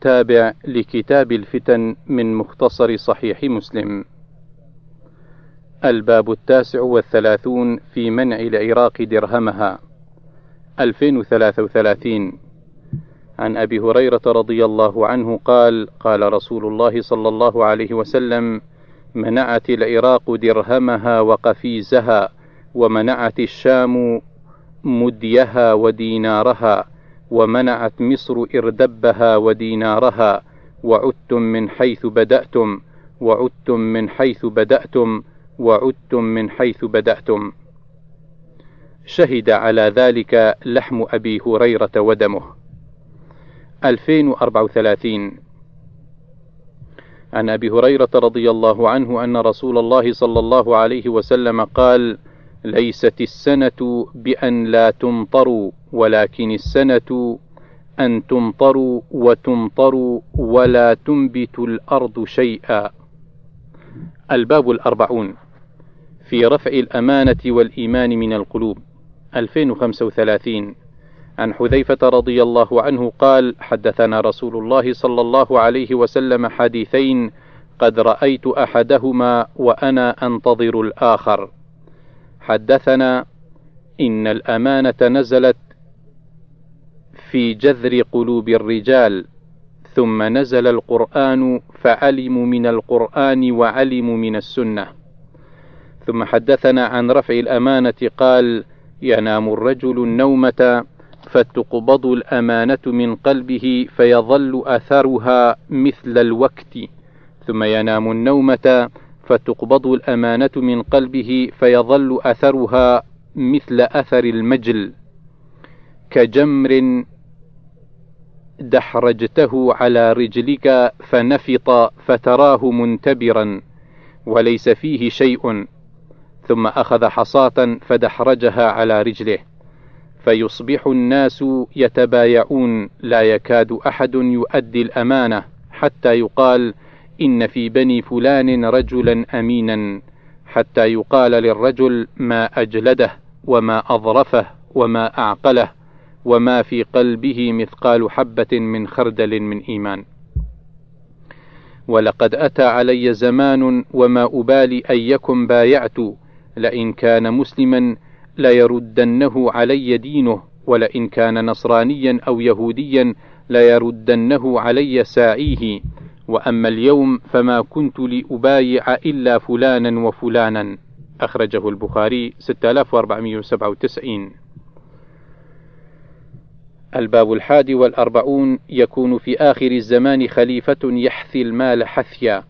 تابع لكتاب الفتن من مختصر صحيح مسلم. الباب التاسع والثلاثون في منع العراق درهمها. 2033 عن أبي هريرة رضي الله عنه قال قال رسول الله صلى الله عليه وسلم منعت العراق درهمها وقفيزها ومنعت الشام مديها ودينارها. ومنعت مصر إردبها ودينارها وعدتم من حيث بدأتم وعدتم من حيث بدأتم وعدتم من حيث بدأتم. شهد على ذلك لحم أبي هريرة ودمه. 2034 عن أبي هريرة رضي الله عنه أن رسول الله صلى الله عليه وسلم قال ليست السنة بأن لا تمطروا ولكن السنة أن تمطروا وتمطروا ولا تنبت الأرض شيئا. الباب الأربعون. في رفع الأمانة والإيمان من القلوب. 2035 عن حذيفة رضي الله عنه قال حدثنا رسول الله صلى الله عليه وسلم حديثين قد رأيت أحدهما وأنا أنتظر الآخر. حدثنا إن الأمانة نزلت في جذر قلوب الرجال ثم نزل القرآن فعلموا من القرآن وعلموا من السنة. ثم حدثنا عن رفع الأمانة قال ينام الرجل النومة فتقبض الأمانة من قلبه فيظل أثرها مثل الوقت ثم ينام النومة فتقبض الأمانة من قلبه فيظل أثرها مثل أثر المجل. كجمر دحرجته على رجلك فنفط فتراه منتبرا وليس فيه شيء. ثم أخذ حصاة فدحرجها على رجله. فيصبح الناس يتبايعون لا يكاد أحد يؤدي الأمانة حتى يقال إن في بني فلان رجلا أمينا حتى يقال للرجل ما أجلده وما أظرفه وما أعقله وما في قلبه مثقال حبة من خردل من إيمان. ولقد أتى علي زمان وما أبالي أن يكن بايعت لئن كان مسلما ليردنه علي دينه ولئن كان نصرانيا أو يهوديا ليردنه علي ساعيه. وأما اليوم فما كنت لأبايع إلا فلانا وفلانا. أخرجه البخاري 6497 الباب الحادي والأربعون يكون في آخر الزمان خليفة يحثي المال حثيا.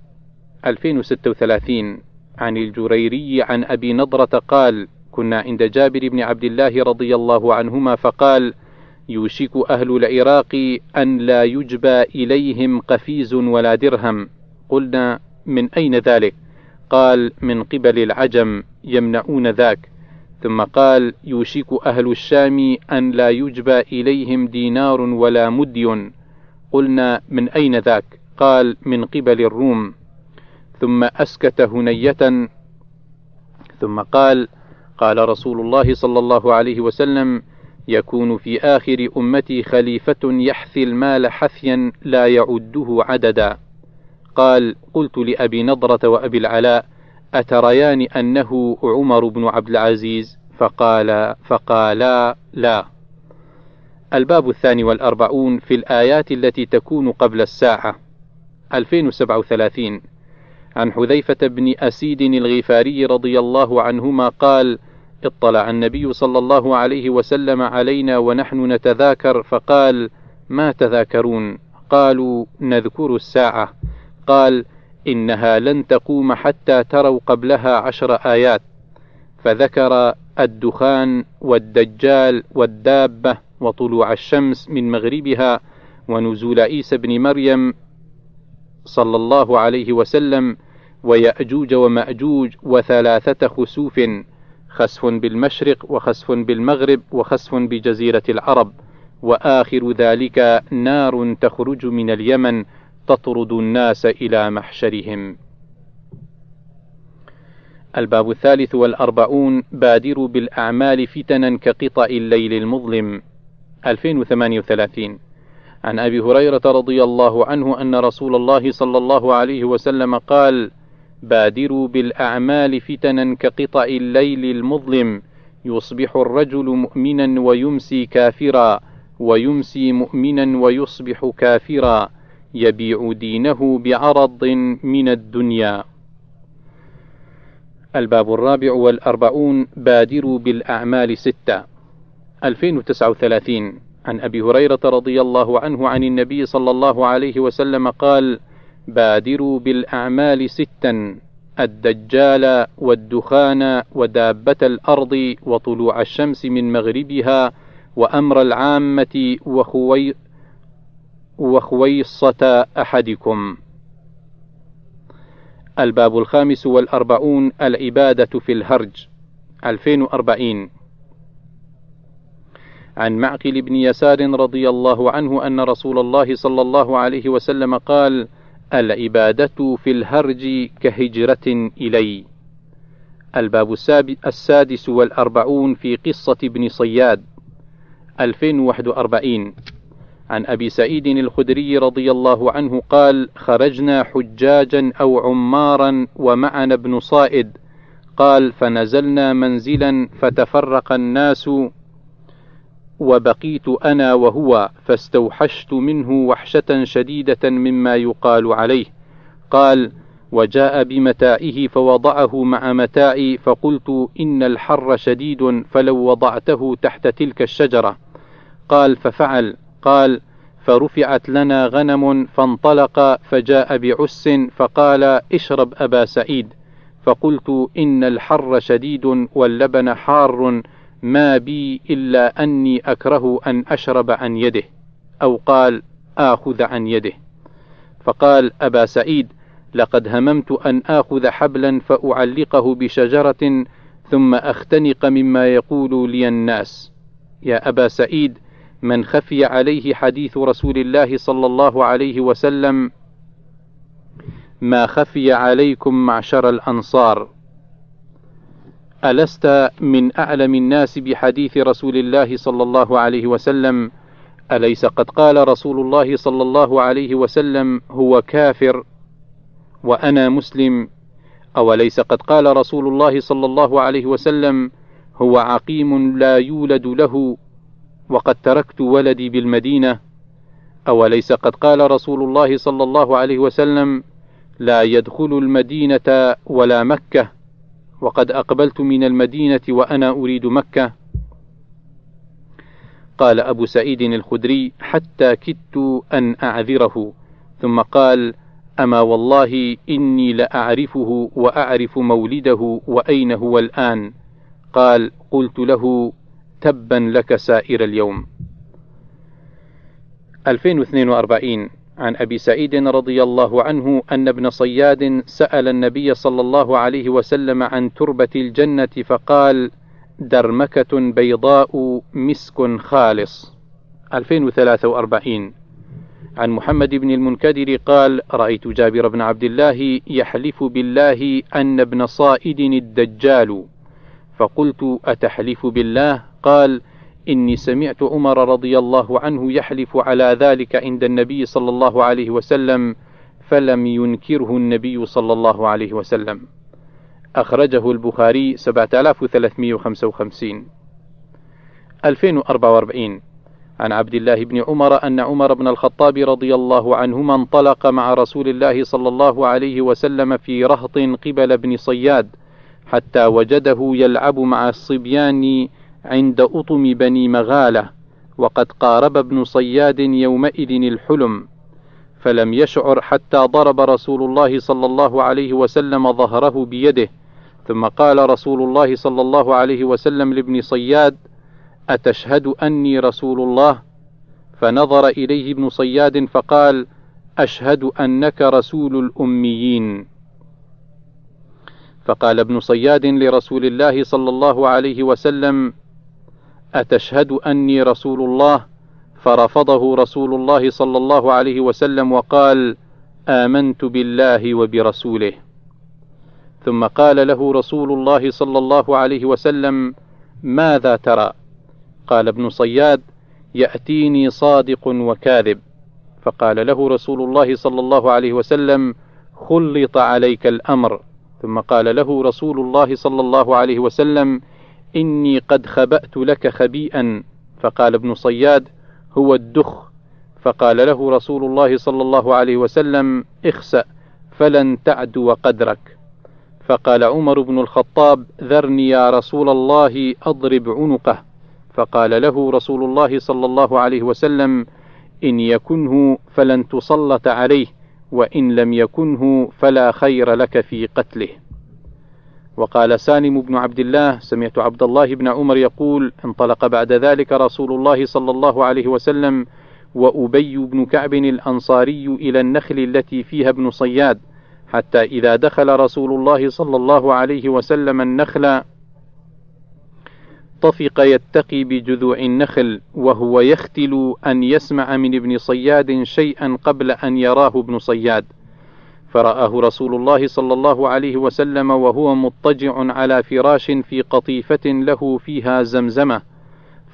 2036 عن الجريري عن أبي نضرة قال كنا عند جابر بن عبد الله رضي الله عنهما فقال يوشك أهل العراق أن لا يجبى إليهم قفيز ولا درهم. قلنا من أين ذلك؟ قال من قبل العجم يمنعون ذاك. ثم قال يوشك أهل الشام أن لا يجبى إليهم دينار ولا مدي. قلنا من أين ذاك؟ قال من قبل الروم. ثم أسكت هنية. ثم قال قال رسول الله صلى الله عليه وسلم يكون في آخر أمتي خليفة يحثي المال حثيا لا يعده عددا. قال قلت لأبي نضرة وأبي العلاء أتريان أنه عمر بن عبد العزيز؟ فقال فقالا لا. الباب الثاني والأربعون في الآيات التي تكون قبل الساعة. 2037 عن حذيفة بن أسيد الغفاري رضي الله عنهما قال اطلع النبي صلى الله عليه وسلم علينا ونحن نتذاكر فقال ما تذاكرون؟ قالوا نذكر الساعة. قال إنها لن تقوم حتى تروا قبلها عشر آيات. فذكر الدخان والدجال والدابة وطلوع الشمس من مغربها ونزول عيسى بن مريم صلى الله عليه وسلم ويأجوج ومأجوج وثلاثة خسوف. خسف بالمشرق وخسف بالمغرب وخسف بجزيرة العرب وآخر ذلك نار تخرج من اليمن تطرد الناس إلى محشرهم. الباب الثالث والأربعون بادروا بالأعمال فتنا كقطع الليل المظلم 2038 عن أبي هريرة رضي الله عنه أن رسول الله صلى الله عليه وسلم قال بادروا بالأعمال فتنا كقطع الليل المظلم يصبح الرجل مؤمنا ويمسي كافرا ويمسي مؤمنا ويصبح كافرا يبيع دينه بعرض من الدنيا. الباب الرابع والأربعون بادروا بالأعمال ستة. 2039 عن أبي هريرة رضي الله عنه عن النبي صلى الله عليه وسلم قال بادروا بالأعمال ستا الدجال والدخان ودابة الأرض وطلوع الشمس من مغربها وأمر العامة وخوي وخويصة أحدكم. الباب الخامس والأربعون العبادة في الهرج 2040 عن معقل بن يسار رضي الله عنه أن رسول الله صلى الله عليه وسلم قال: العبادة في الهرج كهجرة إلي. الباب السادس والأربعون في قصة ابن صياد. 2041 عن أبي سعيد الخدري رضي الله عنه قال: خرجنا حجاجا أو عمارا ومعنا ابن صائد. قال: فنزلنا منزلا فتفرق الناس وبقيت أنا وهو فاستوحشت منه وحشة شديدة مما يقال عليه. قال وجاء بمتاعه فوضعه مع متاعي فقلت إن الحر شديد فلو وضعته تحت تلك الشجرة. قال ففعل. قال فرفعت لنا غنم فانطلق فجاء بعس فقال اشرب أبا سعيد. فقلت إن الحر شديد واللبن حار ما بي إلا أني أكره أن أشرب عن يده أو قال آخذ عن يده. فقال أبا سعيد لقد هممت أن آخذ حبلا فأعلقه بشجرة ثم أختنق مما يقول لي الناس. يا أبا سعيد من خفي عليه حديث رسول الله صلى الله عليه وسلم ما خفي عليكم معشر الأنصار. ألست من أعلم الناس بحديث رسول الله صلى الله عليه وسلم؟ أليس قد قال رسول الله صلى الله عليه وسلم هو كافر وأنا مسلم؟ أوليس قد قال رسول الله صلى الله عليه وسلم هو عقيم لا يولد له وقد تركت ولدي بالمدينة؟ أوليس قد قال رسول الله صلى الله عليه وسلم لا يدخل المدينة ولا مكة؟ وقد أقبلت من المدينة وأنا أريد مكة. قال أبو سعيد الخدري حتى كدت أن أعذره. ثم قال أما والله إني لأعرفه وأعرف مولده وأين هو الآن؟ قال قلت له تبا لك سائر اليوم. 2042 عن أبي سعيد رضي الله عنه أن ابن صياد سأل النبي صلى الله عليه وسلم عن تربة الجنة فقال درمكة بيضاء مسك خالص. 2043 عن محمد بن المنكدر قال رأيت جابر بن عبد الله يحلف بالله أن ابن صائد الدجال. فقلت أتحلف بالله؟ قال إني سمعت عمر رضي الله عنه يحلف على ذلك عند النبي صلى الله عليه وسلم فلم ينكره النبي صلى الله عليه وسلم. أخرجه البخاري 7355 2044 عن عبد الله بن عمر أن عمر بن الخطاب رضي الله عنهما انطلق مع رسول الله صلى الله عليه وسلم في رهط قبل ابن صياد حتى وجده يلعب مع الصبيان عند أطم بني مغالة وقد قارب ابن صياد يومئذ الحلم فلم يشعر حتى ضرب رسول الله صلى الله عليه وسلم ظهره بيده ثم قال رسول الله صلى الله عليه وسلم لابن صياد أتشهد أني رسول الله؟ فنظر إليه ابن صياد فقال أشهد أنك رسول الأميين. فقال ابن صياد لرسول الله صلى الله عليه وسلم أتشهد أني رسول الله؟ فرفضه رسول الله صلى الله عليه وسلم وقال آمنت بالله وبرسوله. ثم قال له رسول الله صلى الله عليه وسلم ماذا ترى؟ قال ابن صياد يأتيني صادق وكاذب. فقال له رسول الله صلى الله عليه وسلم خلط عليك الأمر. ثم قال له رسول الله صلى الله عليه وسلم إني قد خبأت لك خبيئا. فقال ابن صياد هو الدخ. فقال له رسول الله صلى الله عليه وسلم اخسأ فلن تعدو قدرك. فقال عمر بن الخطاب ذرني يا رسول الله أضرب عنقه. فقال له رسول الله صلى الله عليه وسلم إن يكنه فلن تسلط عليه وإن لم يكنه فلا خير لك في قتله. وقال سالم بن عبد الله سمعت عبد الله بن عمر يقول انطلق بعد ذلك رسول الله صلى الله عليه وسلم وأبي بن كعب الأنصاري إلى النخل التي فيها ابن صياد حتى إذا دخل رسول الله صلى الله عليه وسلم النخل طفق يتقي بجذوع النخل وهو يختل أن يسمع من ابن صياد شيئا قبل أن يراه ابن صياد. فرآه رسول الله صلى الله عليه وسلم وهو مضطجع على فراش في قطيفة له فيها زمزمة.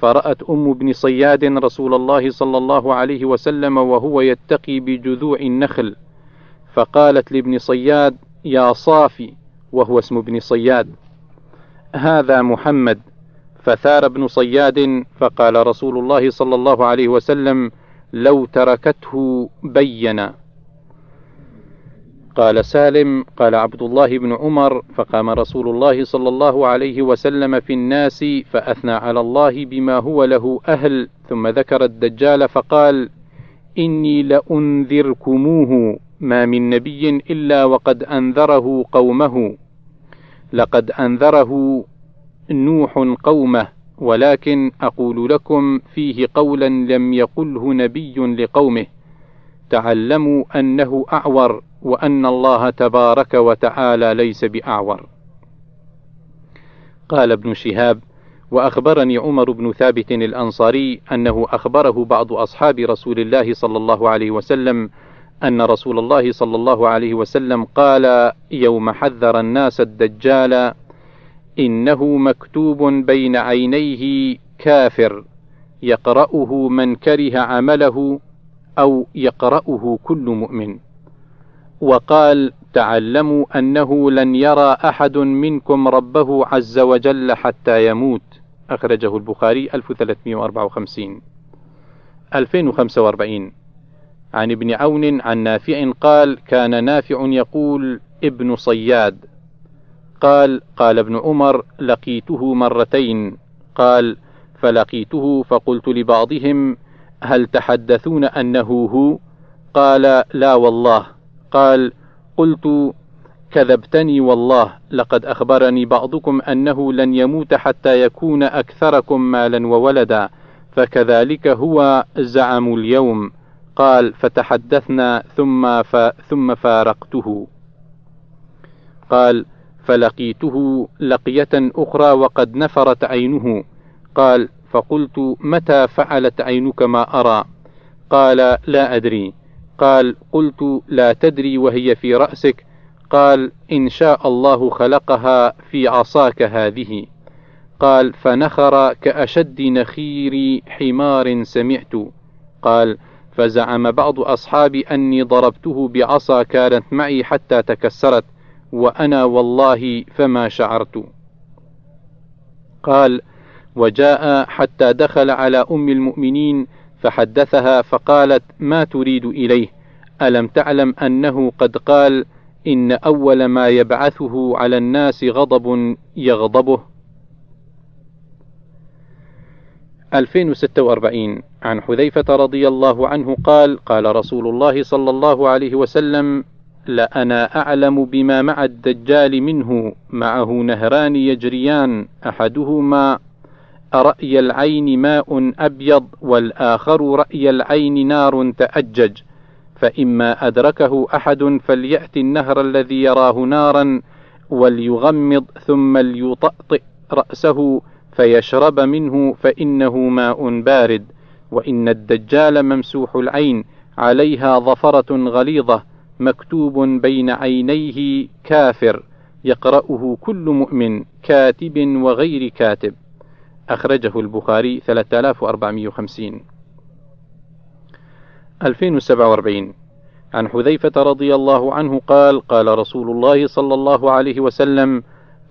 فرأت أم ابن صياد رسول الله صلى الله عليه وسلم وهو يتقي بجذوع النخل. فقالت لابن صياد يا صافي وهو اسم ابن صياد. هذا محمد. فثار ابن صياد فقال رسول الله صلى الله عليه وسلم لو تركته بين قال سالم قال عبد الله بن عمر فقام رسول الله صلى الله عليه وسلم في الناس فأثنى على الله بما هو له أهل ثم ذكر الدجال فقال إني لأنذركموه ما من نبي إلا وقد أنذره قومه. لقد أنذره نوح قومه ولكن أقول لكم فيه قولا لم يقله نبي لقومه. تعلموا أنه أعور وأن الله تبارك وتعالى ليس بأعور. قال ابن شهاب وأخبرني عمر بن ثابت الأنصاري أنه أخبره بعض أصحاب رسول الله صلى الله عليه وسلم أن رسول الله صلى الله عليه وسلم قال يوم حذر الناس الدجال إنه مكتوب بين عينيه كافر يقرأه من كره عمله أو يقرأه كل مؤمن. وقال تعلموا أنه لن يرى أحد منكم ربه عز وجل حتى يموت. أخرجه البخاري 1354 2045 عن ابن عون عن نافع قال كان نافع يقول ابن صياد. قال قال ابن عمر لقيته مرتين. قال فلقيته فقلت لبعضهم هل تحدثون أنه هو؟ قال لا والله. قال قلت كذبتني والله. لقد أخبرني بعضكم أنه لن يموت حتى يكون أكثركم مالا وولدا فكذلك هو زعموا اليوم. قال فتحدثنا ثم ف... ثم فارقته. قال فلقيته لقية أخرى وقد نفرت عينه. قال فقلت متى فعلت عينك ما أرى؟ قال لا أدري. قال قلت لا تدري وهي في رأسك. قال إن شاء الله خلقها في عصاك هذه. قال فنخر كأشد نخير حمار سمعت. قال فزعم بعض أصحابي أني ضربته بعصا كانت معي حتى تكسرت وأنا والله فما شعرت. قال وجاء حتى دخل على أم المؤمنين فحدثها فقالت ما تريد إليه؟ ألم تعلم أنه قد قال إن أول ما يبعثه على الناس غضب يغضبه؟ 2046 عن حذيفة رضي الله عنه قال قال رسول الله صلى الله عليه وسلم لأنا أعلم بما مع الدجال منه معه نهران يجريان أحدهما رأي العين ماء أبيض والآخر رأي العين نار تأجج. فإما أدركه أحد فليأتي النهر الذي يراه نارا وليغمض ثم ليطأطئ رأسه فيشرب منه فإنه ماء بارد. وإن الدجال ممسوح العين عليها ظفرة غليظة مكتوب بين عينيه كافر يقرأه كل مؤمن كاتب وغير كاتب. أخرجه البخاري 3450 2047 عن حذيفة رضي الله عنه قال قال رسول الله صلى الله عليه وسلم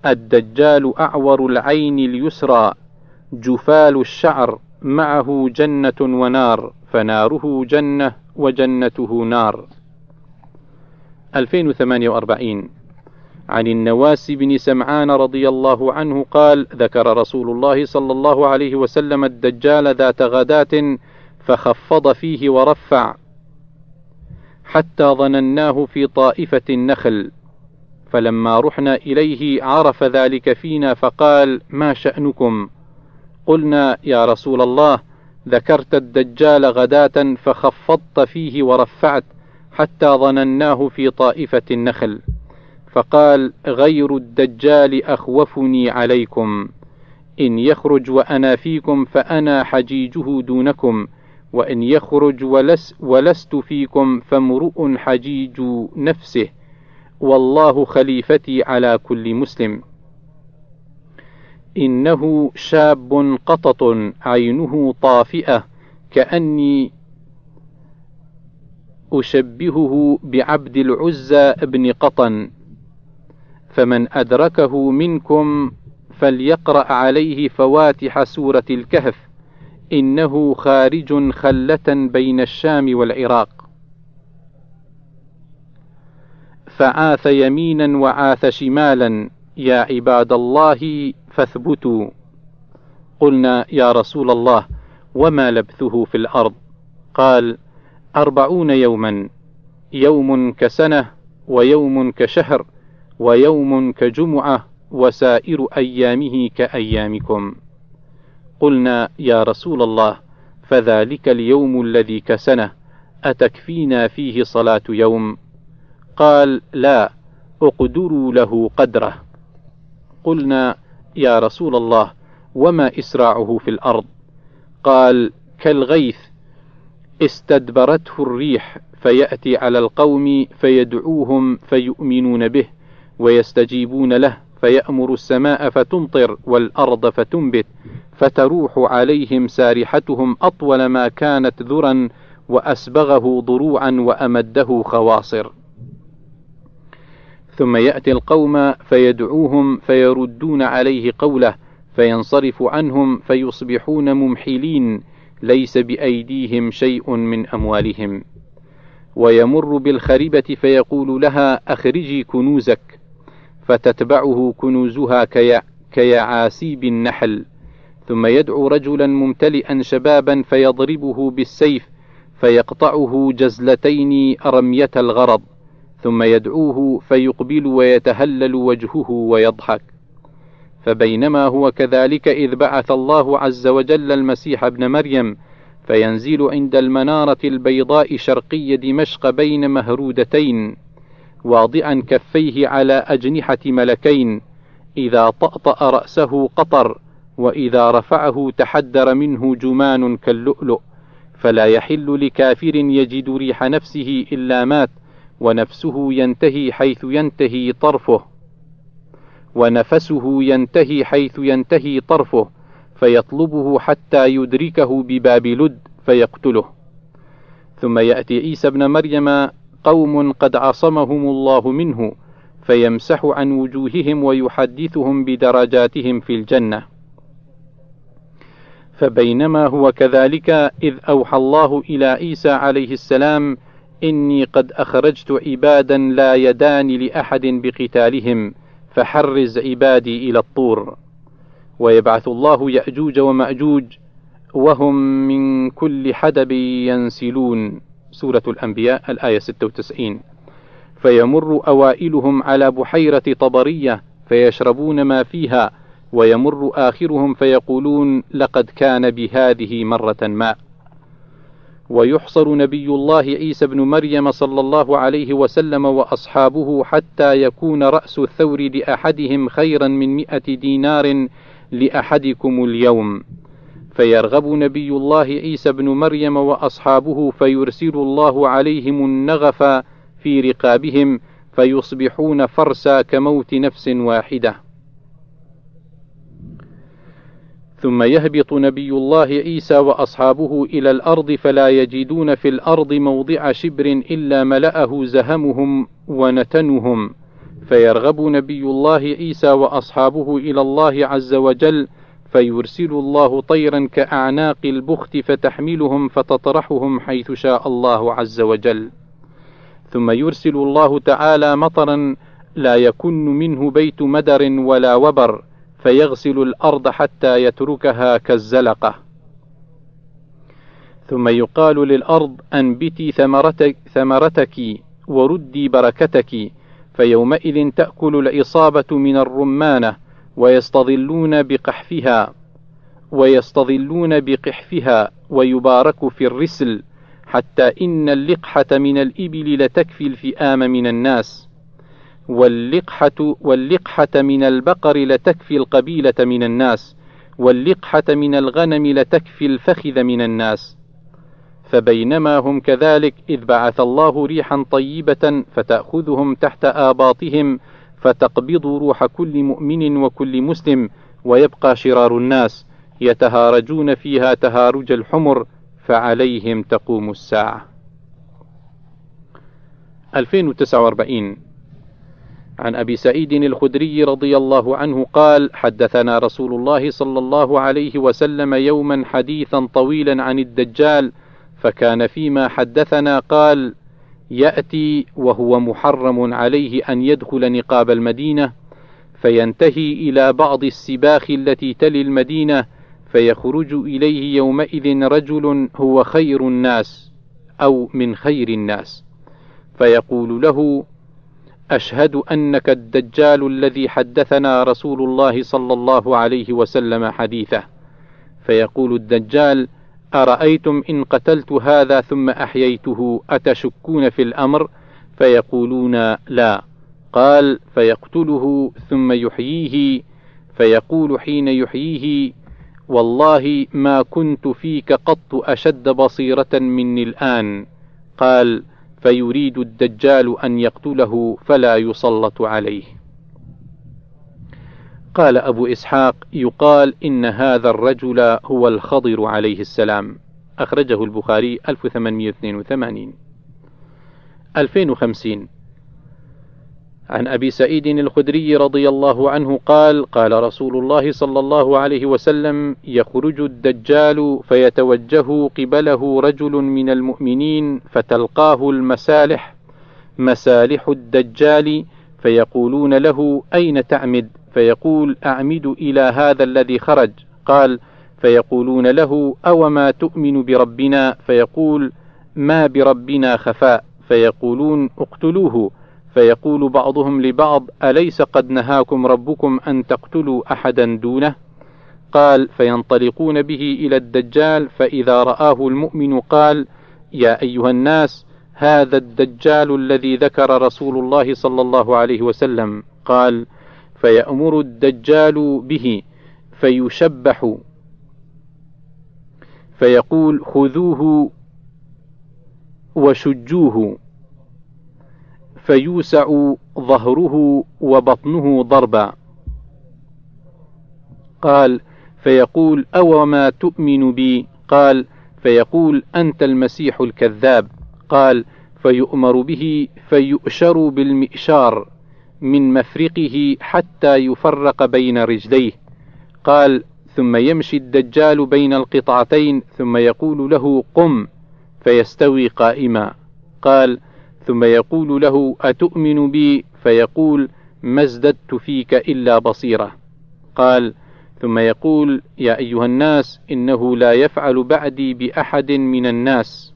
الدجال أعور العين اليسرى جفال الشعر معه جنة ونار فناره جنة وجنته نار. 2048 عن النواس بن سمعان رضي الله عنه قال ذكر رسول الله صلى الله عليه وسلم الدجال ذات غداة فخفض فيه ورفع حتى ظنناه في طائفة النخل فلما رحنا إليه عرف ذلك فينا فقال ما شأنكم؟ قلنا يا رسول الله ذكرت الدجال غداة فخفضت فيه ورفعت حتى ظنناه في طائفة النخل. فقال غير الدجال أخوفني عليكم. إن يخرج وأنا فيكم فأنا حجيجه دونكم وإن يخرج ولس ولست فيكم فامرؤ حجيج نفسه. والله خليفتي على كل مسلم. إنه شاب قطط عينه طافئة كأني أشبهه بعبد العزى بن قطن. فمن أدركه منكم فليقرأ عليه فواتح سورة الكهف إنه خارج خلة بين الشام والعراق. فعاث يمينا وعاث شمالا يا عباد الله فاثبتوا. قلنا يا رسول الله وما لبثه في الأرض؟ قال أربعون يوما يوم كسنة ويوم كشهر. ويوم كجمعة وسائر أيامه كأيامكم. قلنا يا رسول الله فذلك اليوم الذي كسنة أتكفينا فيه صلاة يوم؟ قال لا اقدروا له قدره. قلنا يا رسول الله وما إسراعه في الأرض؟ قال كالغيث استدبرته الريح فيأتي على القوم فيدعوهم فيؤمنون به ويستجيبون له فيأمر السماء فتمطر والأرض فتنبت فتروح عليهم سارحتهم أطول ما كانت ذرا وأسبغه ضروعا وأمده خواصر. ثم يأتي القوم فيدعوهم فيردون عليه قوله فينصرف عنهم فيصبحون ممحلين ليس بأيديهم شيء من أموالهم. ويمر بالخربة فيقول لها أخرجي كنوزك. فتتبعه كنوزها كيع كيعاسيب النحل. ثم يدعو رجلا ممتلئا شبابا فيضربه بالسيف فيقطعه جزلتين رمية الغرض. ثم يدعوه فيقبل ويتهلل وجهه ويضحك. فبينما هو كذلك إذ بعث الله عز وجل المسيح ابن مريم فينزل عند المنارة البيضاء شرقي دمشق بين مهرودتين. واضعا كفيه على أجنحة ملكين إذا طأطأ رأسه قطر وإذا رفعه تحدر منه جمان كاللؤلؤ فلا يحل لكافر يجد ريح نفسه إلا مات ونفسه ينتهي حيث ينتهي طرفه. ونفسه ينتهي حيث ينتهي طرفه فيطلبه حتى يدركه بباب لد فيقتله. ثم يأتي عيسى ابن مريم قوم قد عصمهم الله منه فيمسح عن وجوههم ويحدثهم بدرجاتهم في الجنة. فبينما هو كذلك إذ أوحى الله إلى عيسى عليه السلام إني قد أخرجت عبادا لا يدان لأحد بقتالهم فحرز عبادي إلى الطور. ويبعث الله يأجوج ومأجوج وهم من كل حدب ينسلون. سورة الأنبياء الآية 96 فيمر أوائلهم على بحيرة طبرية فيشربون ما فيها ويمر آخرهم فيقولون لقد كان بهذه مرة ماء ويحصر نبي الله عيسى بن مريم صلى الله عليه وسلم وأصحابه حتى يكون رأس الثور لأحدهم خيرا من مئة دينار لأحدكم اليوم. فيرغب نبي الله عيسى بن مريم وأصحابه فيرسل الله عليهم النغف في رقابهم فيصبحون فرسا كموت نفس واحدة. ثم يهبط نبي الله عيسى وأصحابه إلى الأرض فلا يجدون في الأرض موضع شبر إلا ملأه زهمهم ونتنهم. فيرغب نبي الله عيسى وأصحابه إلى الله عز وجل فيرسل الله طيرا كأعناق البخت فتحملهم فتطرحهم حيث شاء الله عز وجل. ثم يرسل الله تعالى مطرا لا يكن منه بيت مدر ولا وبر فيغسل الأرض حتى يتركها كالزلقة. ثم يقال للأرض أنبتي ثمرتك, ثمرتك وردي بركتك فيومئذ تأكل العصابة من الرمانة ويستظلون بقحفها ويستظلون بقحفها ويبارك في الرسل حتى إن اللقحة من الإبل لتكفي الفئام من الناس واللقحة واللقحة من البقر لتكفي القبيلة من الناس واللقحة من الغنم لتكفي الفخذ من الناس. فبينما هم كذلك إذ بعث الله ريحا طيبة فتأخذهم تحت آباطهم فتقبض روح كل مؤمن وكل مسلم ويبقى شرار الناس يتهارجون فيها تهارج الحمر فعليهم تقوم الساعة. 2049 عن أبي سعيد الخدري رضي الله عنه قال حدثنا رسول الله صلى الله عليه وسلم يوما حديثا طويلا عن الدجال فكان فيما حدثنا قال يأتي وهو محرم عليه أن يدخل نقاب المدينة فينتهي إلى بعض السباخ التي تلي المدينة فيخرج إليه يومئذ رجل هو خير الناس أو من خير الناس. فيقول له أشهد أنك الدجال الذي حدثنا رسول الله صلى الله عليه وسلم حديثه. فيقول الدجال أرأيتم إن قتلت هذا ثم أحييته أتشكون في الأمر؟ فيقولون لا. قال فيقتله ثم يحييه فيقول حين يحييه والله ما كنت فيك قط أشد بصيرة مني الآن. قال فيريد الدجال أن يقتله فلا يسلط عليه. قال أبو إسحاق يقال إن هذا الرجل هو الخضر عليه السلام. أخرجه البخاري 1882 2050 عن أبي سعيد الخدري رضي الله عنه قال قال رسول الله صلى الله عليه وسلم يخرج الدجال فيتوجه قبله رجل من المؤمنين فتلقاه المسالح مسالح الدجال فيقولون له أين تعمد؟ فيقول أعمد إلى هذا الذي خرج. قال فيقولون له أوما تؤمن بربنا؟ فيقول ما بربنا خفاء. فيقولون اقتلوه. فيقول بعضهم لبعض أليس قد نهاكم ربكم أن تقتلوا أحدا دونه؟ قال فينطلقون به إلى الدجال فإذا رآه المؤمن قال يا أيها الناس هذا الدجال الذي ذكر رسول الله صلى الله عليه وسلم. قال فيأمر الدجال به فيشبح. فيقول خذوه وشجوه. فيوسع ظهره وبطنه ضربا. قال فيقول أو ما تؤمن بي؟ قال فيقول أنت المسيح الكذاب. قال فيؤمر به فيؤشر بالمئشار. من مفرقه حتى يفرق بين رجليه. قال ثم يمشي الدجال بين القطعتين ثم يقول له قم فيستوي قائما. قال ثم يقول له أتؤمن بي؟ فيقول ما ازددت فيك إلا بصيرة. قال ثم يقول يا أيها الناس إنه لا يفعل بعدي بأحد من الناس.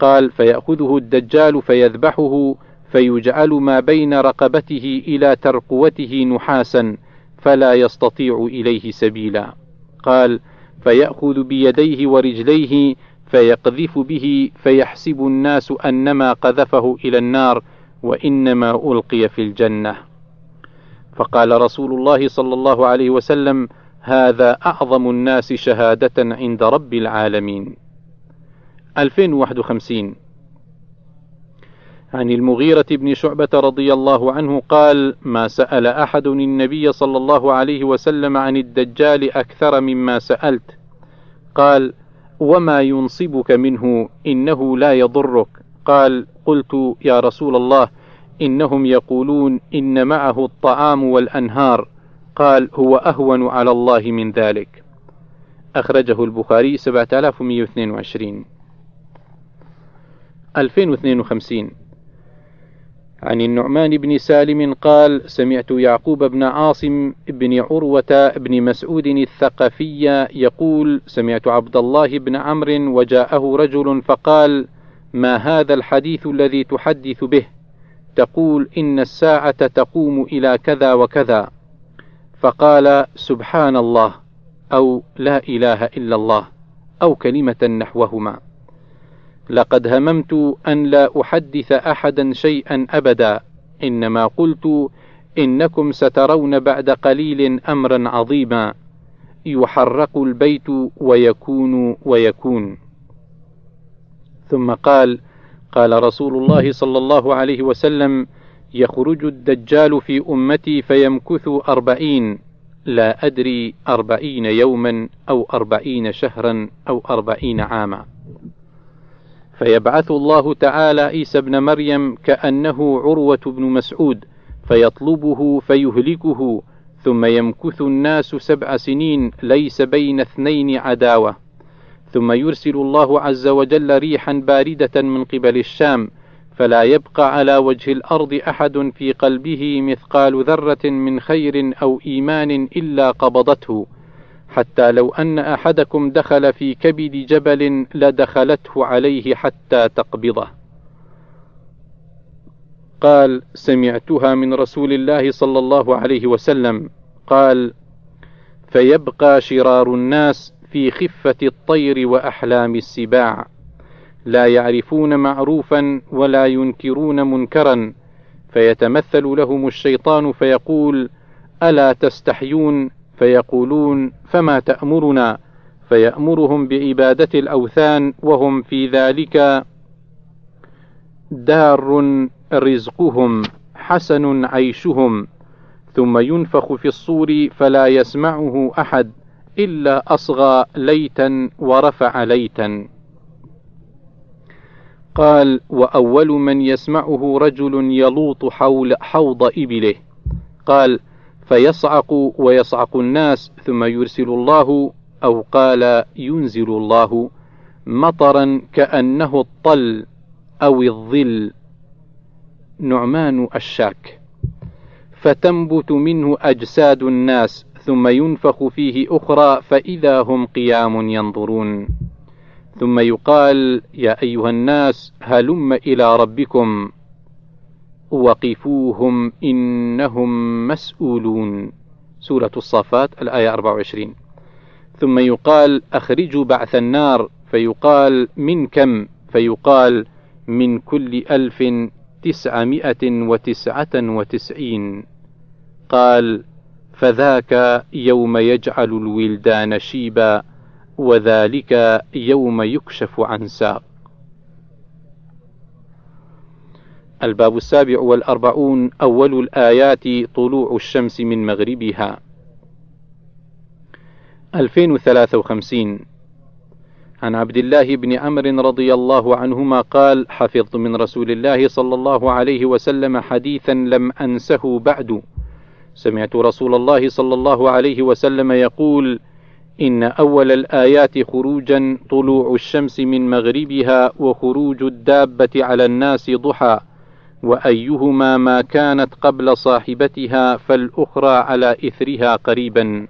قال فيأخذه الدجال فيذبحه فيجعل ما بين رقبته إلى ترقوته نحاسا فلا يستطيع إليه سبيلا. قال فيأخذ بيديه ورجليه فيقذف به فيحسب الناس أنما قذفه إلى النار وإنما ألقي في الجنة. فقال رسول الله صلى الله عليه وسلم هذا أعظم الناس شهادة عند رب العالمين. 2051 عن المغيرة بن شعبة رضي الله عنه قال: ما سأل أحد النبي صلى الله عليه وسلم عن الدجال أكثر مما سألت. قال: وما ينصبك منه إنه لا يضرك. قال: قلت يا رسول الله إنهم يقولون إن معه الطعام والأنهار. قال: هو أهون على الله من ذلك. أخرجه البخاري 7122 2052 عن النعمان بن سالم قال سمعت يعقوب بن عاصم بن عروة بن مسعود الثقفي يقول سمعت عبد الله بن عمرو وجاءه رجل فقال ما هذا الحديث الذي تحدث به؟ تقول إن الساعة تقوم إلى كذا وكذا فقال سبحان الله أو لا إله إلا الله أو كلمة نحوهما. لقد هممت أن لا أحدث أحدا شيئا أبدا. إنما قلت إنكم سترون بعد قليل أمرا عظيما. يحرق البيت ويكون ويكون. ثم قال قال رسول الله صلى الله عليه وسلم يخرج الدجال في أمتي فيمكث أربعين. لا أدري أربعين يوما أو أربعين شهرا أو أربعين عاما. فيبعث الله تعالى عيسى بن مريم كأنه عروة بن مسعود فيطلبه فيهلكه ثم يمكث الناس سبع سنين ليس بين اثنين عداوة. ثم يرسل الله عز وجل ريحا باردة من قبل الشام فلا يبقى على وجه الأرض أحد في قلبه مثقال ذرة من خير أو إيمان إلا قبضته. حتى لو أن أحدكم دخل في كبد جبل لدخلته عليه حتى تقبضه. قال سمعتها من رسول الله صلى الله عليه وسلم. قال فيبقى شرار الناس في خفة الطير وأحلام السباع. لا يعرفون معروفا ولا ينكرون منكرا. فيتمثل لهم الشيطان فيقول ألا تستحيون فيقولون فما تأمرنا؟ فيأمرهم بعبادة الأوثان وهم في ذلك دار رزقهم حسن عيشهم. ثم ينفخ في الصور فلا يسمعه أحد إلا أصغى ليتا ورفع ليتا. قال وأول من يسمعه رجل يلوط حول حوض إبله. قال فيصعق ويصعق الناس ثم يرسل الله أو قال ينزل الله مطرا كأنه الطل أو الظل. نعمان الشاك فتنبت منه أجساد الناس ثم ينفخ فيه أخرى فإذا هم قيام ينظرون. ثم يقال يا أيها الناس هلم إلى ربكم. وقفوهم إنهم مسؤولون. سورة الصافات الآية 24 ثم يقال أخرجوا بعث النار فيقال من كم؟ فيقال من كل ألف تسعمائة وتسعة وتسعين. قال فذاك يوم يجعل الولدان شيبا وذلك يوم يكشف عن ساق. الباب السابع والأربعون أول الآيات طلوع الشمس من مغربها. 2053 عن عبد الله بن عمرو رضي الله عنهما قال حفظت من رسول الله صلى الله عليه وسلم حديثا لم أنسه بعد. سمعت رسول الله صلى الله عليه وسلم يقول إن أول الآيات خروجا طلوع الشمس من مغربها وخروج الدابة على الناس ضحى. وأيهما ما كانت قبل صاحبتها فالأخرى على إثرها قريبا.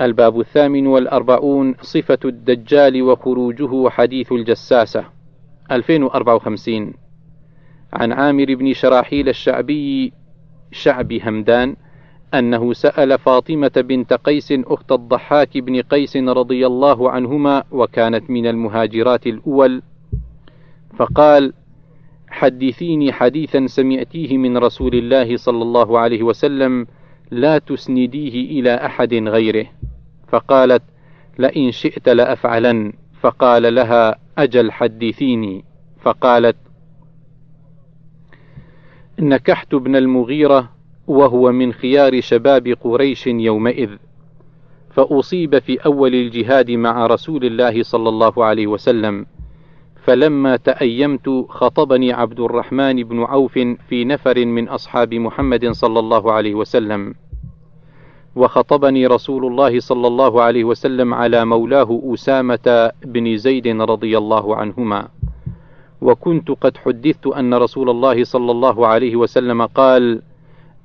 الباب الثامن والأربعون صفة الدجال وخروجه حديث الجساسة. 2054 عن عامر بن شراحيل الشعبي شعب همدان أنه سأل فاطمة بنت قيس أخت الضحاك بن قيس رضي الله عنهما وكانت من المهاجرات الأول. فقال: حدثيني حديثا سمعتيه من رسول الله صلى الله عليه وسلم لا تسنديه إلى أحد غيره، فقالت: لئن شئت لأفعلن، فقال لها: أجل حدثيني، فقالت نكحت ابن المغيرة وهو من خيار شباب قريش يومئذ. فأصيب في أول الجهاد مع رسول الله صلى الله عليه وسلم. فلما تأيمت خطبني عبد الرحمن بن عوف في نفر من أصحاب محمد صلى الله عليه وسلم. وخطبني رسول الله صلى الله عليه وسلم على مولاه أسامة بن زيد رضي الله عنهما. وكنت قد حدثت أن رسول الله صلى الله عليه وسلم قال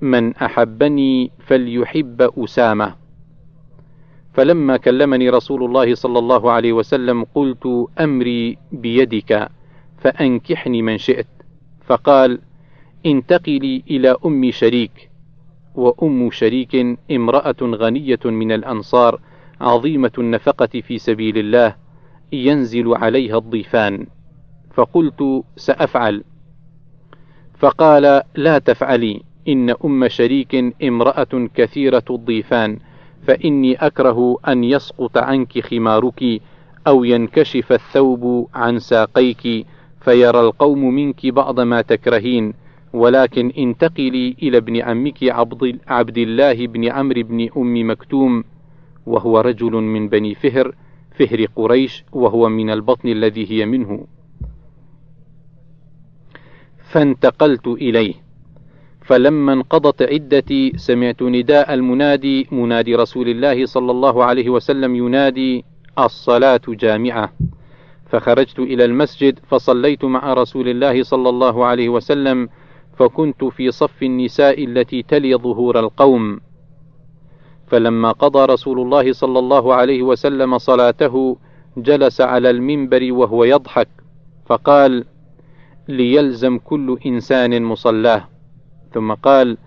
من أحبني فليحب أسامة. فلما كلمني رسول الله صلى الله عليه وسلم قلت أمري بيدك فأنكحني من شئت. فقال انتقلي إلى أم شريك. وأم شريك امرأة غنية من الأنصار عظيمة النفقة في سبيل الله ينزل عليها الضيفان. فقلت سأفعل. فقال لا تفعلي إن أم شريك امرأة كثيرة الضيفان. فإني أكره أن يسقط عنك خمارك أو ينكشف الثوب عن ساقيك فيرى القوم منك بعض ما تكرهين. ولكن انتقلي إلى ابن عمك عبد, الله بن عمرو بن أم مكتوم وهو رجل من بني فهر فهر قريش وهو من البطن الذي هي منه. فانتقلت إليه. فلما انقضت عدتي سمعت نداء المنادي منادي رسول الله صلى الله عليه وسلم ينادي الصلاة جامعة. فخرجت إلى المسجد فصليت مع رسول الله صلى الله عليه وسلم فكنت في صف النساء التي تلي ظهور القوم. فلما قضى رسول الله صلى الله عليه وسلم صلاته جلس على المنبر وهو يضحك فقال ليلزم كل إنسان مصلاه. ثم قال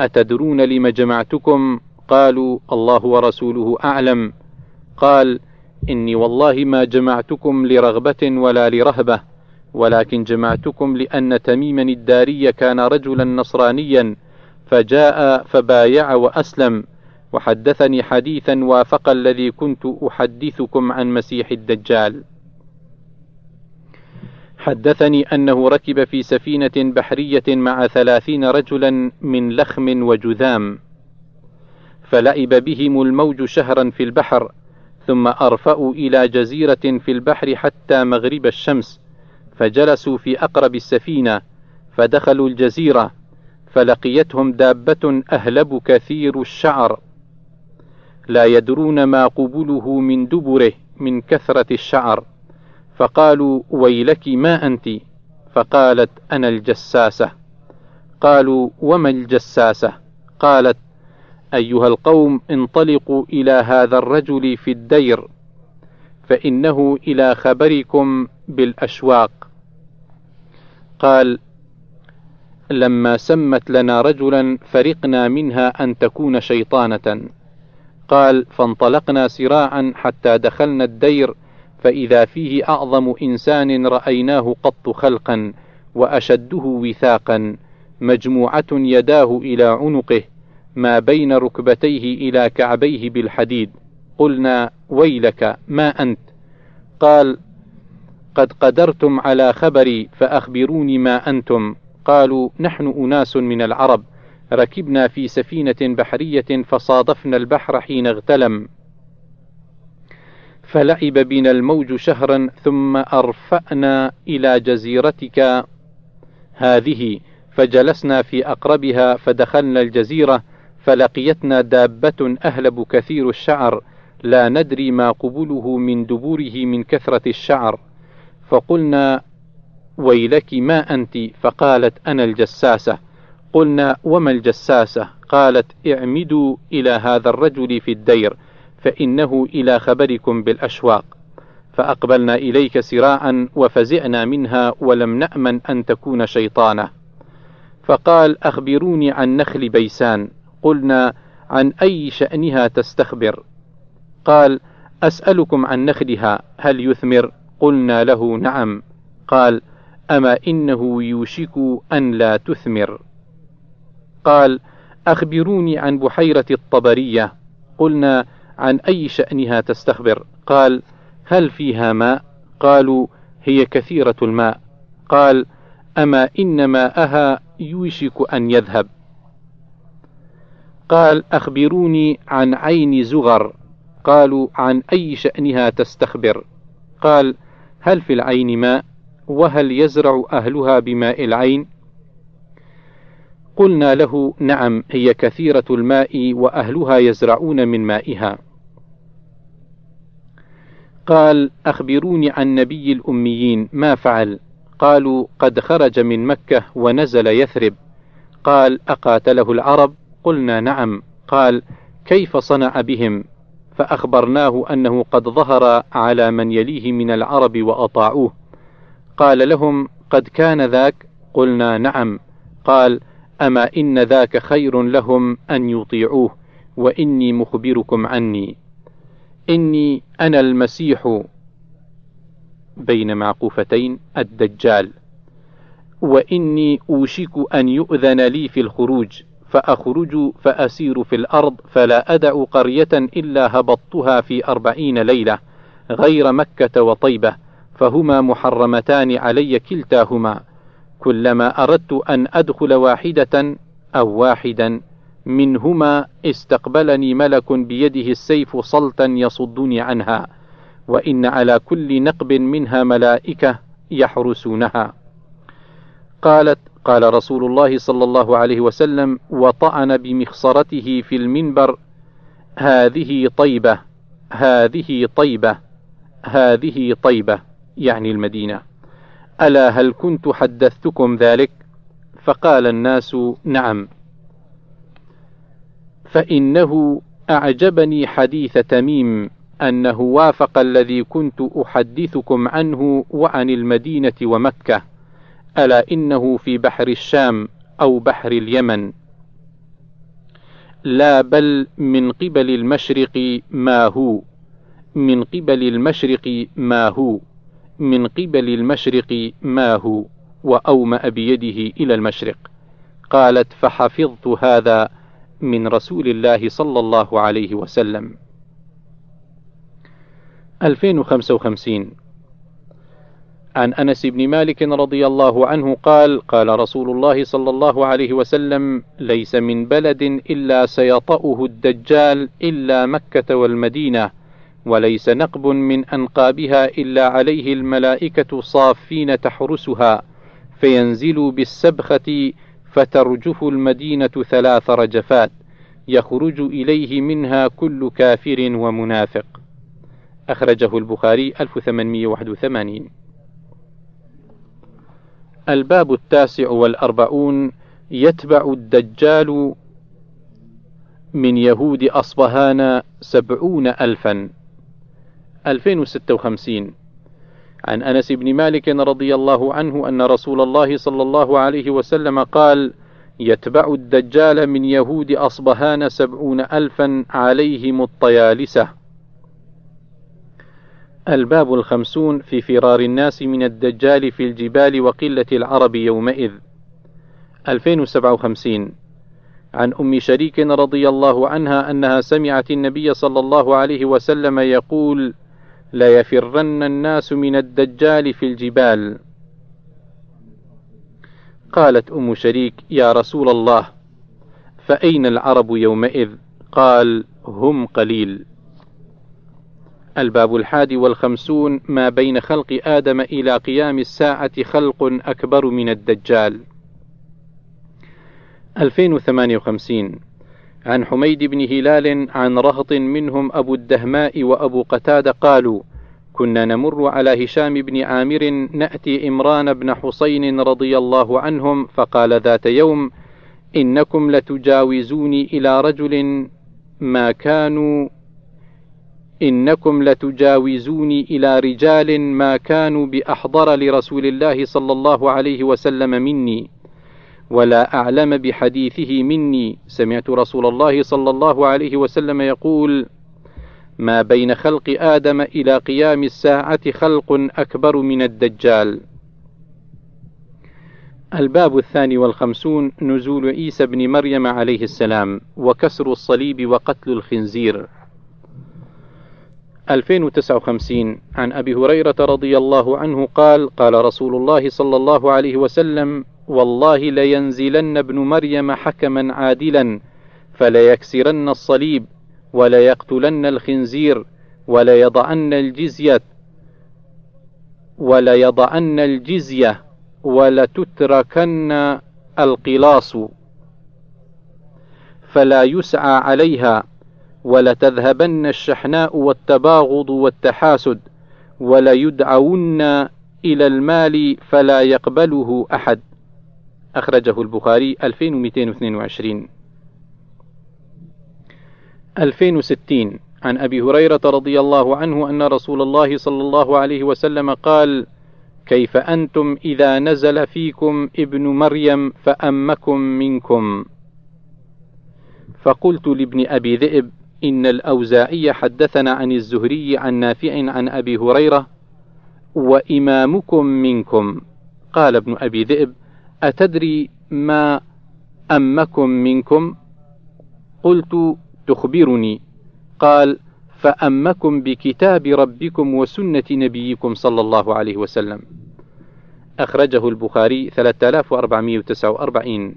أتدرون لم جمعتكم؟ قالوا الله ورسوله أعلم. قال إني والله ما جمعتكم لرغبة ولا لرهبة ولكن جمعتكم لأن تميما الداري كان رجلا نصرانيا فجاء فبايع وأسلم. وحدثني حديثا وافق الذي كنت أحدثكم عن مسيح الدجال. حدثني أنه ركب في سفينة بحرية مع ثلاثين رجلا من لخم وجذام فلعب بهم الموج شهرا في البحر ثم أرفأوا إلى جزيرة في البحر حتى مغرب الشمس فجلسوا في أقرب السفينة فدخلوا الجزيرة فلقيتهم دابة أهلب كثير الشعر. لا يدرون ما قبله من دبره من كثرة الشعر. فقالوا ويلك ما أنت؟ فقالت أنا الجساسة. قالوا وما الجساسة؟ قالت أيها القوم انطلقوا إلى هذا الرجل في الدير فإنه إلى خبركم بالأشواق. قال لما سمت لنا رجلا فرقنا منها أن تكون شيطانة. قال فانطلقنا سراعا حتى دخلنا الدير فإذا فيه أعظم إنسان رأيناه قط خلقا وأشده وثاقا مجموعة يداه إلى عنقه ما بين ركبتيه إلى كعبيه بالحديد. قلنا ويلك ما أنت؟ قال قد قدرتم على خبري فأخبروني ما أنتم. قالوا نحن أناس من العرب ركبنا في سفينة بحرية فصادفنا البحر حين اغتلم. فلعب بنا الموج شهرا ثم أرفأنا إلى جزيرتك. هذه فجلسنا في أقربها فدخلنا الجزيرة فلقيتنا دابة أهلب كثير الشعر. لا ندري ما قبله من دبوره من كثرة الشعر. فقلنا ويلك ما أنت؟ فقالت أنا الجساسة. قلنا وما الجساسة؟ قالت اعمدوا إلى هذا الرجل في الدير. فإنه إلى خبركم بالأشواق. فأقبلنا إليك سراعا وفزعنا منها ولم نأمن أن تكون شيطانة. فقال أخبروني عن نخل بيسان. قلنا عن أي شأنها تستخبر؟ قال أسألكم عن نخلها هل يثمر؟ قلنا له نعم. قال أما إنه يوشك أن لا تثمر. قال أخبروني عن بحيرة الطبرية. قلنا عن أي شأنها تستخبر. قال هل فيها ماء؟ قالوا هي كثيرة الماء. قال أما إن ماءها يوشك أن يذهب. قال أخبروني عن عين زغر. قالوا عن أي شأنها تستخبر؟ قال هل في العين ماء؟ وهل يزرع أهلها بماء العين؟ قلنا له نعم هي كثيرة الماء وأهلها يزرعون من مائها. قال أخبروني عن نبي الأميين ما فعل؟ قالوا قد خرج من مكة ونزل يثرب. قال أقاتله العرب؟ قلنا نعم. قال كيف صنع بهم؟ فأخبرناه أنه قد ظهر على من يليه من العرب وأطاعوه. قال لهم قد كان ذاك؟ قلنا نعم. قال أما إن ذاك خير لهم أن يطيعوه وإني مخبركم عني. إني أنا المسيح بين معقوفتين الدجال وإني أوشك أن يؤذن لي في الخروج فأخرج فأسير في الأرض فلا أدع قرية إلا هبطتها في أربعين ليلة غير مكة وطيبة فهما محرمتان علي كلتاهما كلما أردت أن أدخل واحدة أو واحدا منهما استقبلني ملك بيده السيف صلتا يصدني عنها وإن على كل نقب منها ملائكة يحرسونها. قالت قال رسول الله صلى الله عليه وسلم وطعن بمخصرته في المنبر هذه طيبة هذه طيبة هذه طيبة يعني المدينة. ألا هل كنت حدثتكم ذلك؟ فقال الناس نعم. فإنه أعجبني حديث تميم أنه وافق الذي كنت أحدثكم عنه وعن المدينة ومكة ألا إنه في بحر الشام أو بحر اليمن. لا بل من قبل المشرق ما هو من قبل المشرق ما هو من قبل المشرق ما هو وأومأ بيده إلى المشرق. قالت فحفظت هذا من رسول الله صلى الله عليه وسلم. 2055 عن أنس بن مالك رضي الله عنه قال قال رسول الله صلى الله عليه وسلم ليس من بلد إلا سيطأه الدجال إلا مكة والمدينة وليس نقب من أنقابها إلا عليه الملائكة صافين تحرسها فينزل بالسبخة فترجف المدينة ثلاث رجفات يخرج إليه منها كل كافر ومنافق. أخرجه البخاري 1881 الباب التاسع والأربعون يتبع الدجال من يهود أصبهان سبعون ألفا. 2056 عن أنس بن مالك رضي الله عنه أن رسول الله صلى الله عليه وسلم قال يتبع الدجال من يهود أصبهان سبعون ألفا عليهم الطيالسة. الباب الخمسون في فرار الناس من الدجال في الجبال وقلة العرب يومئذ. 2057 عن أم شريك رضي الله عنها أنها سمعت النبي صلى الله عليه وسلم يقول ليفرن الناس من الدجال في الجبال. قالت أم شريك يا رسول الله فأين العرب يومئذ قال هم قليل. الباب الحادي والخمسون ما بين خلق آدم إلى قيام الساعة خلق أكبر من الدجال. 2058 عن حميد بن هلال عن رهط منهم أبو الدهماء وأبو قتادة قالوا كنا نمر على هشام بن عامر نأتي إمران بن حسين رضي الله عنهم فقال ذات يوم إنكم لتجاوزوني إلى رجل ما كانوا إنكم لتجاوزوني إلى رجال ما كانوا بأحضر لرسول الله صلى الله عليه وسلم مني. ولا أعلم بحديثه مني. سمعت رسول الله صلى الله عليه وسلم يقول ما بين خلق آدم إلى قيام الساعة خلق أكبر من الدجال. الباب الثاني والخمسون نزول عيسى بن مريم عليه السلام وكسر الصليب وقتل الخنزير. 2059 عن أبي هريرة رضي الله عنه قال قال رسول الله صلى الله عليه وسلم والله لينزلن ابن مريم حكما عادلا فليكسرن الصليب وليقتلن الخنزير وليضعن الجزية وليضعن الجزية ولتتركن القلاص. فلا يسعى عليها ولتذهبن الشحناء والتباغض والتحاسد وليدعون إلى المال فلا يقبله أحد. أخرجه البخاري 2222 2060 عن أبي هريرة رضي الله عنه أن رسول الله صلى الله عليه وسلم قال كيف أنتم إذا نزل فيكم ابن مريم فأمكم منكم؟ فقلت لابن أبي ذئب إن الأوزاعي حدثنا عن الزهري عن نافع عن أبي هريرة وإمامكم منكم. قال ابن أبي ذئب أتدري ما أمكم منكم؟ قلت تخبرني. قال فأمكم بكتاب ربكم وسنة نبيكم صلى الله عليه وسلم. أخرجه البخاري 3449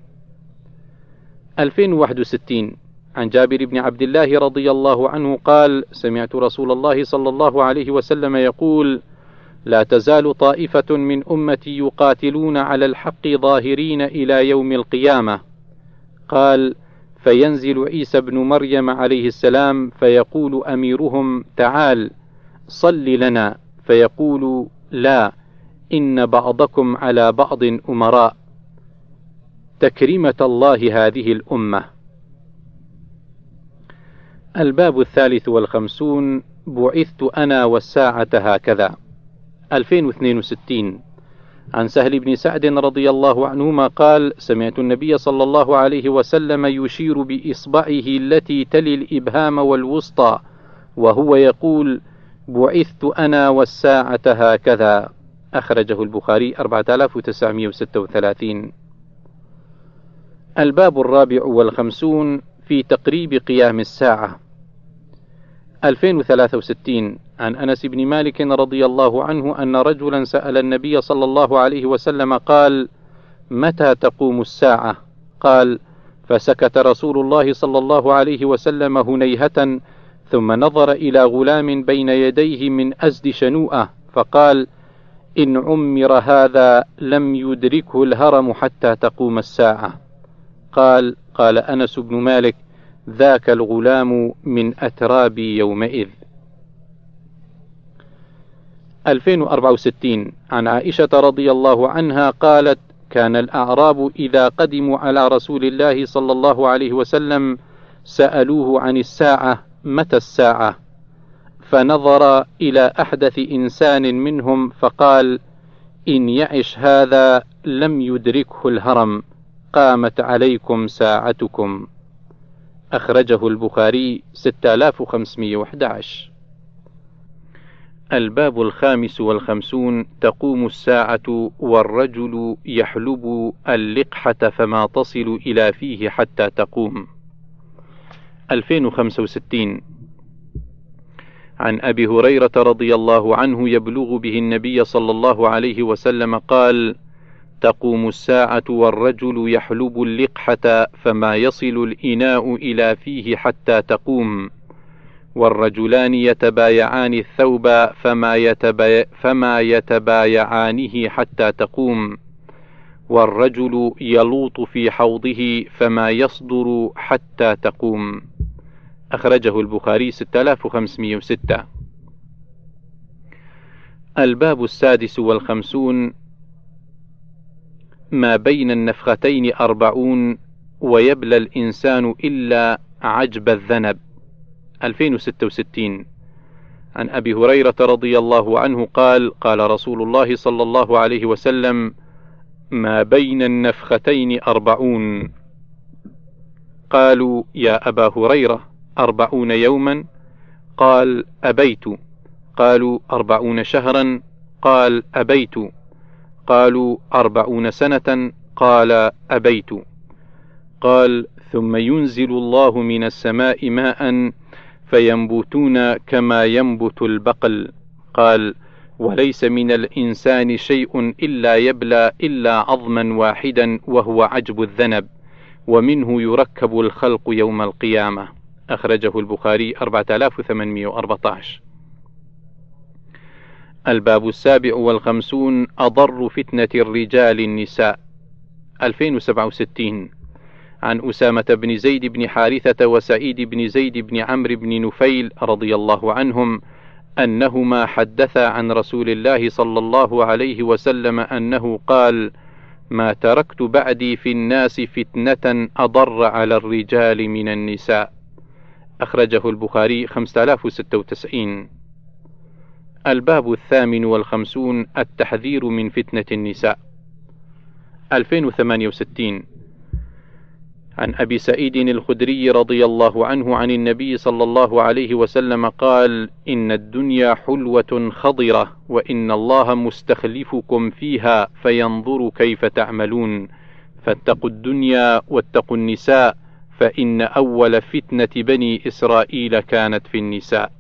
2061 عن جابر بن عبد الله رضي الله عنه قال سمعت رسول الله صلى الله عليه وسلم يقول لا تزال طائفة من أمتي يقاتلون على الحق ظاهرين إلى يوم القيامة. قال فينزل عيسى بن مريم عليه السلام فيقول أميرهم تعال صل لنا. فيقول لا إن بعضكم على بعض أمراء. تكريمة الله هذه الأمة. الباب الثالث والخمسون بعثت أنا والساعة هكذا. 2062 عن سهل بن سعد رضي الله عنهما قال سمعت النبي صلى الله عليه وسلم يشير بإصبعه التي تلي الإبهام والوسطى وهو يقول بعثت أنا والساعة هكذا أخرجه البخاري 4936 الباب الرابع والخمسون في تقريب قيام الساعة. 2063 عن أنس بن مالك رضي الله عنه أن رجلا سأل النبي صلى الله عليه وسلم قال: متى تقوم الساعة؟ قال: فسكت رسول الله صلى الله عليه وسلم هنيهة ثم نظر إلى غلام بين يديه من أزد شنوءة فقال: إن عمر هذا لم يدركه الهرم حتى تقوم الساعة. قال: قال أنس بن مالك: ذاك الغلام من أترابي يومئذ 2064 عن عائشة رضي الله عنها قالت كان الأعراب إذا قدموا على رسول الله صلى الله عليه وسلم سألوه عن الساعة متى الساعة؟ فنظر إلى أحدث إنسان منهم فقال إن يعش هذا لم يدركه الهرم قامت عليكم ساعتكم. أخرجه البخاري 6511 الباب الخامس والخمسون تقوم الساعة والرجل يحلب اللقحة فما تصل إلى فيه حتى تقوم. 2065 عن أبي هريرة رضي الله عنه يبلغ به النبي صلى الله عليه وسلم قال: تقوم الساعة والرجل يحلب اللقحة فما يصل الإناء إلى فيه حتى تقوم. والرجلان يتبايعان الثوب فما, يتباي فما يتبايعانه حتى تقوم. والرجل يلوط في حوضه فما يصدر حتى تقوم. أخرجه البخاري 6506 الباب السادس والخمسون. ما بين النفختين أربعون ويبلى الإنسان إلا عجب الذنب. 2066 عن أبي هريرة رضي الله عنه قال قال رسول الله صلى الله عليه وسلم ما بين النفختين أربعون. قالوا يا أبا هريرة أربعون يوما. قال أبيت. قالوا أربعون شهرا. قال أبيت. قالوا أربعون سنة. قال أبيت. قال ثم ينزل الله من السماء ماء فينبتون كما ينبت البقل. قال وليس من الإنسان شيء إلا يبلى إلا عظما واحدا وهو عجب الذنب ومنه يركب الخلق يوم القيامة. أخرجه البخاري 4814 الباب السابع والخمسون أضر فتنة الرجال النساء. 2067 عن أسامة بن زيد بن حارثة وسعيد بن زيد بن عمرو بن نفيل رضي الله عنهم أنهما حدثا عن رسول الله صلى الله عليه وسلم أنه قال: ما تركت بعدي في الناس فتنة أضر على الرجال من النساء. أخرجه البخاري 5096 الباب الثامن والخمسون التحذير من فتنة النساء. 2068 عن أبي سعيد الخدري رضي الله عنه عن النبي صلى الله عليه وسلم قال: إن الدنيا حلوة خضرة، وإن الله مستخلفكم فيها فينظر كيف تعملون، فاتقوا الدنيا واتقوا النساء، فإن أول فتنة بني إسرائيل كانت في النساء.